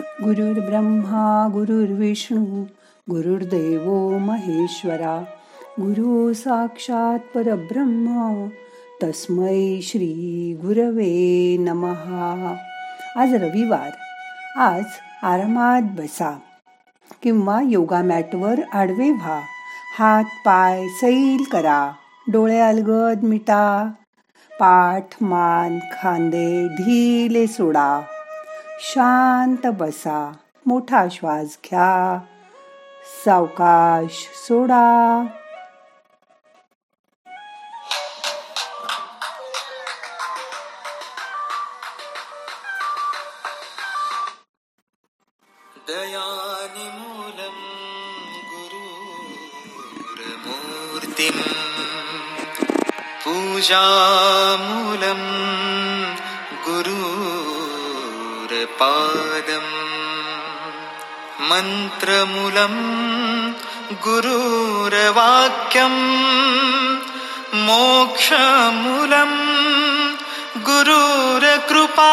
ब्रह्मा गुरुर्विष्णू गुरुर्देव महेश्वरा गुरु साक्षात परब्रह्म तस्मै श्री गुरवे नमहा. आज रविवार आज आरामात बसा. किंवा योगा मॅटवर आडवे व्हा. हात पाय सैल करा. डोळे अलगद मिटा. पाठ मान खांदे ढिले सोडा. शांत बसा मोठा श्वास घ्या सावकाश सोडा. दयानिमूलं गुरुर्मूर्तिम् पूजामूलं पादम् मन्त्रमूलं गुरुरवाक्यम् मोक्षमूलं गुरुरकृपा।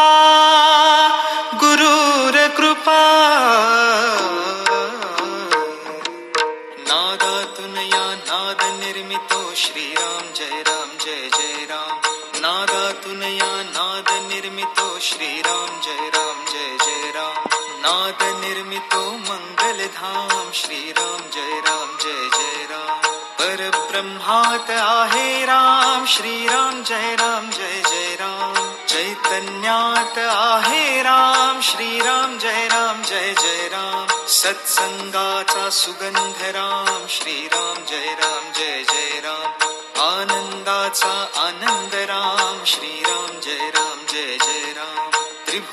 धाम श्रीराम जय राम जय जय राम परब्रह्मात आहे राम श्रीराम जय राम जय जय राम चैतन्यात आहे राम श्रीराम जय राम जय जय राम सत्संगाचा सुगंध राम श्रीराम जय राम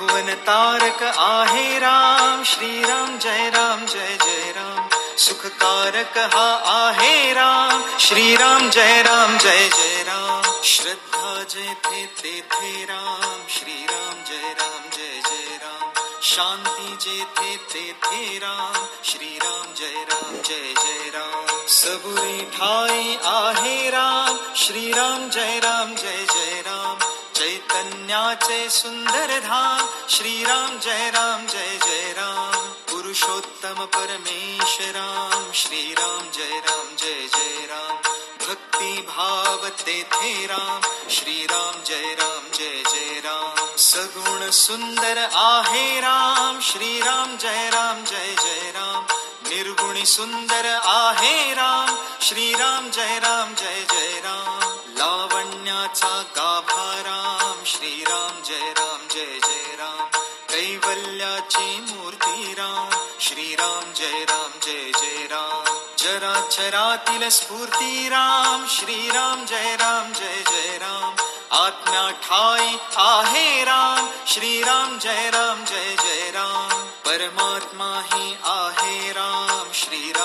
त्रिभुवन तारक आहे राम। श्रीराम जय राम जय जय राम। सुखकारक हा आहे राम। श्रीराम जय राम जय जय राम। श्रद्धा जेथे तेथे राम। श्रीराम जय राम जय जय राम। शांती जेथे तेथे राम। श्रीराम जय राम जय जय राम। सबुरी ठाई आहे राम। श्रीराम जय राम जय जय राम। कन्याचे सुंदर धाम श्रीराम जय राम जय जय राम. पुरुषोत्तम परमेश राम श्रीराम जय राम जय जय राम. भक्ती भाव तेथे राम श्रीराम जय राम जय जय राम. सगुण सुंदर आहे राम श्रीराम जय राम जय जय राम. निर्गुणी सुंदर आहे राम श्रीराम जय राम जय जय राम. लावण्याचा गाभा श्रीराम जय राम जय जय राम. कैवल्याची मूर्ती राम. श्रीराम जय राम जय जय राम. चराचरातील स्फूर्ती राम. श्रीराम जय राम जय जय राम. आत्म्या ठाई आहे राम. श्रीराम जय राम जय जय राम. परमात्मा ही आहे राम. श्रीराम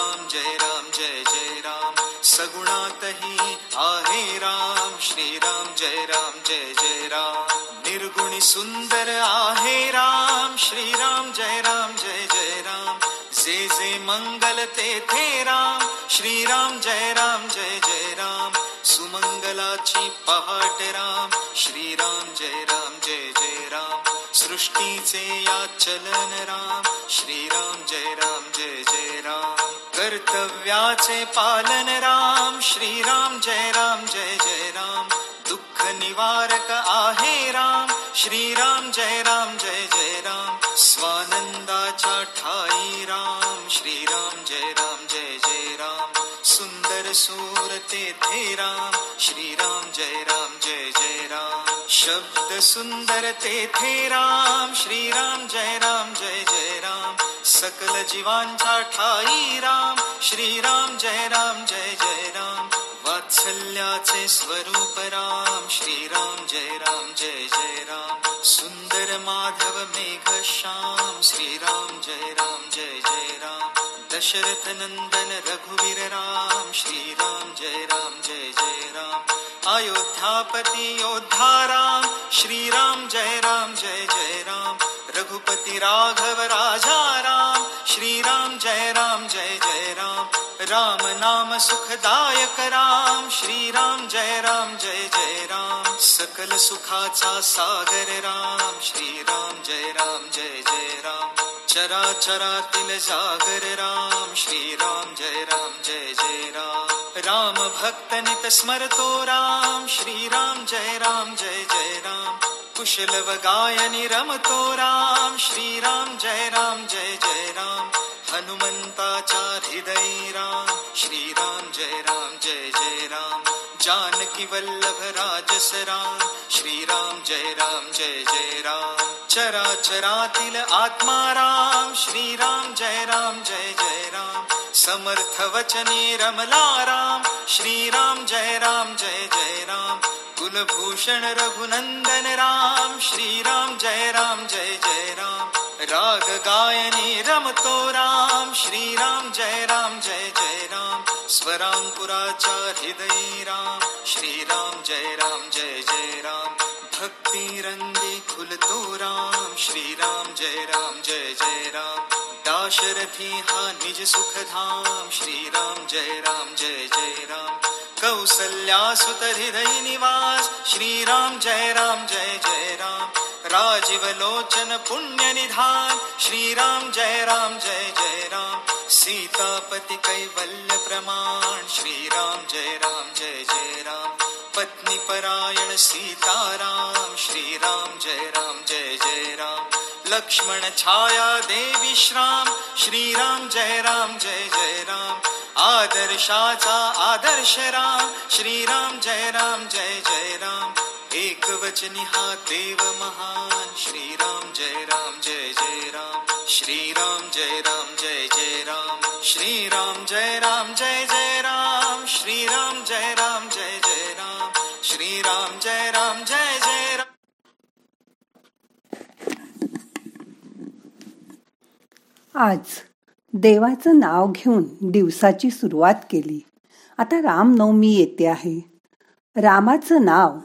सगुणातही आहे राम. श्रीराम जय राम जय जय राम. निर्गुणी सुंदर आहे राम. श्रीराम जय राम जय जय राम. जे जे मंगल तेथे राम. श्रीराम जय राम जय जय राम. सुमंगलाची पहाट राम. श्रीराम जय राम जय जय राम. सृष्टीचे या चलन राम. श्रीराम जय राम जय जय राम. कर्तव्याचे पालन राम. श्रीराम जय राम जय जय राम. दुःख निवारक आहे राम. श्रीराम जय राम जय जय राम. स्वानंदाच्या ठाई राम. श्रीराम जय राम जय जय राम. सुंदर सूर तेथे राम. श्रीराम जय राम जय जय राम. शब्द सुंदर तेथे राम श्रीराम जय राम जय जय राम सकल जीवांचा ठाई राम श्रीराम जय राम जय जय राम वात्सल्याचे स्वरूप राम श्रीराम जय राम जय जय राम सुंदर माधव मेघ श्याम श्रीराम जय राम जय जय राम दशरथ नंदन रघुवीर राम श्रीराम जय राम जय जय राम अयोध्यापति योद्धा राम श्रीराम जय राम जय जय राम रघुपति राघव राजा राम श्रीराम जय राम जय जय राम राम नाम सुखदायक राम श्रीराम जय राम जय जय राम सकल सुखाचा सागर राम श्रीराम जय राम जय चराचरातील जागर राम श्रीराम जय राम जय जय राम. राम भक्त नित स्मरतो राम श्रीराम जय राम जय जय राम. कुशलव गायनी रमतो राम श्रीराम जय राम जय जय राम. हनुमंताच्या हृदय राम श्रीराम जय राम जय जय राम. जानकी वल्लभ राजस राम श्रीराम जय राम जय जय राम। चराचरातील आत्मा राम। श्रीराम जय राम जय जय राम। समर्थ वचने रमला राम। श्रीराम जय राम जय जय राम। कुलभूषण रघुनंदन राम। श्रीराम जय राम जय जय राम। राग गायनी रमतो राम श्रीराम जय राम जय जय राम स्वरांकुराच्या हृदय राम श्रीराम जय राम जय जय राम भक्ती रंगी खुलतो राम श्रीराम जय राम जय जय राम दाशरथी हा निज सुखधाम श्रीराम जय राम जय जय राम कौसल्या सुत हृदय निवास श्रीराम जय राम जय जय राम राजीव लोचन पुण्य निधान श्रीराम जय राम जय जय राम। सीतापति कैवल्य प्रमाण। श्रीराम जय राम जय जय राम। पत्नी परायण सीताराम। श्रीराम जय राम जय जय राम। लक्ष्मण छाया देवी श्राम श्रीराम जय राम जय जय राम। आदर्शाचा आदर्श राम। श्रीराम जय राम जय जय राम। एक वचनी हा देव महान. श्रीराम जय राम जय जय राम. श्रीराम जय राम जय जय राम. श्रीराम जय राम जय जय राम. श्रीराम जय राम जय जय राम. श्रीराम जय राम जय जय राम. आज देवाचं नाव घेऊन दिवसाची सुरुवात केली. आता रामनवमी येते आहे. रामाचं नाव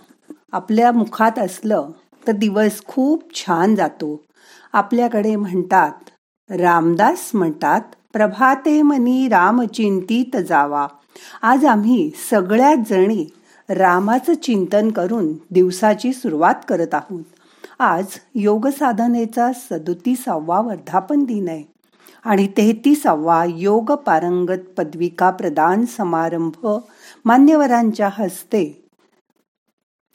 आपल्या मुखात असलं तर दिवस खूप छान जातो. आपल्याकडे म्हणतात रामदास म्हणतात प्रभाते मनी रामचिंतीत जावा. आज आम्ही सगळ्याच जणी रामाचं चिंतन करून दिवसाची सुरुवात करत आहोत. आज योग साधनेचा सदोतीसावा वर्धापन दिन आहे आणि तेहतीसावा योग पारंगत पदविका प्रदान समारंभ मान्यवरांच्या हस्ते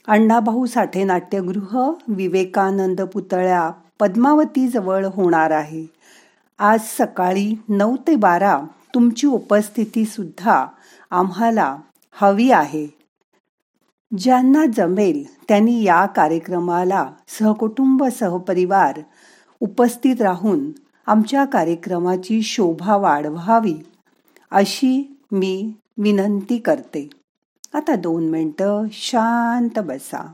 अण्णाभाऊ साठे नाट्यगृह विवेकानंद पुतळ्या पद्मावतीजवळ होणार आहे. आज सकाळी नऊ ते बारा तुमची उपस्थिती सुद्धा आम्हाला हवी आहे. ज्यांना जमेल त्यांनी या कार्यक्रमाला सहकुटुंब सहपरिवार उपस्थित राहून आमच्या कार्यक्रमाची शोभा वाढवावी अशी मी विनंती करते. आता दोन मिनटं शांत बसा.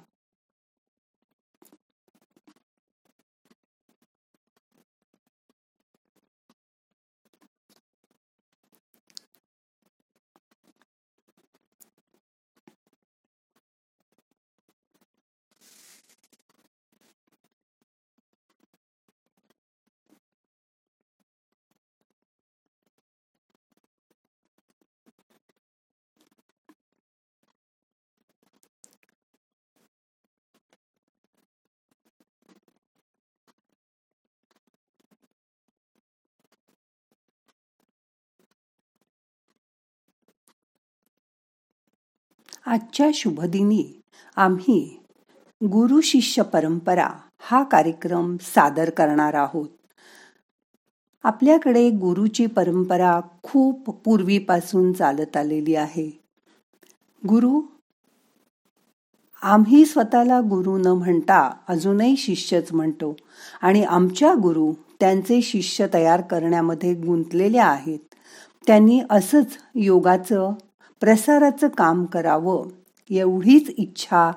आजच्या शुभदिनी. आम्ही गुरु शिष्य परंपरा हा कार्यक्रम सादर करणार आहोत. आपल्याकडे गुरुची परंपरा खूप पूर्वीपासून चालत आलेली आहे. गुरु आम्ही स्वतःला गुरु न म्हणता अजूनही शिष्यच म्हणतो आणि आमच्या गुरु त्यांचे शिष्य तयार करण्यामध्ये गुंतलेले आहेत. त्यांनी असंच योगाचं प्रसाराचं काम करावं एवढीच इच्छा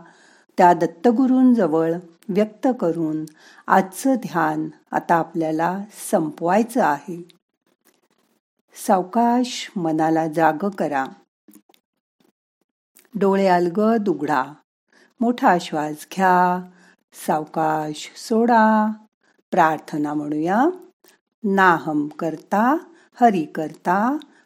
त्या दत्तगुरूंजवळ व्यक्त करून आजचं ध्यान आता आपल्याला संपवायचं आहे. सावकाश मनाला जाग करा. डोळे अलगद उघडा. मोठा श्वास घ्या. सावकाश सोडा. प्रार्थना म्हणूया. नाहम करता हरी करता.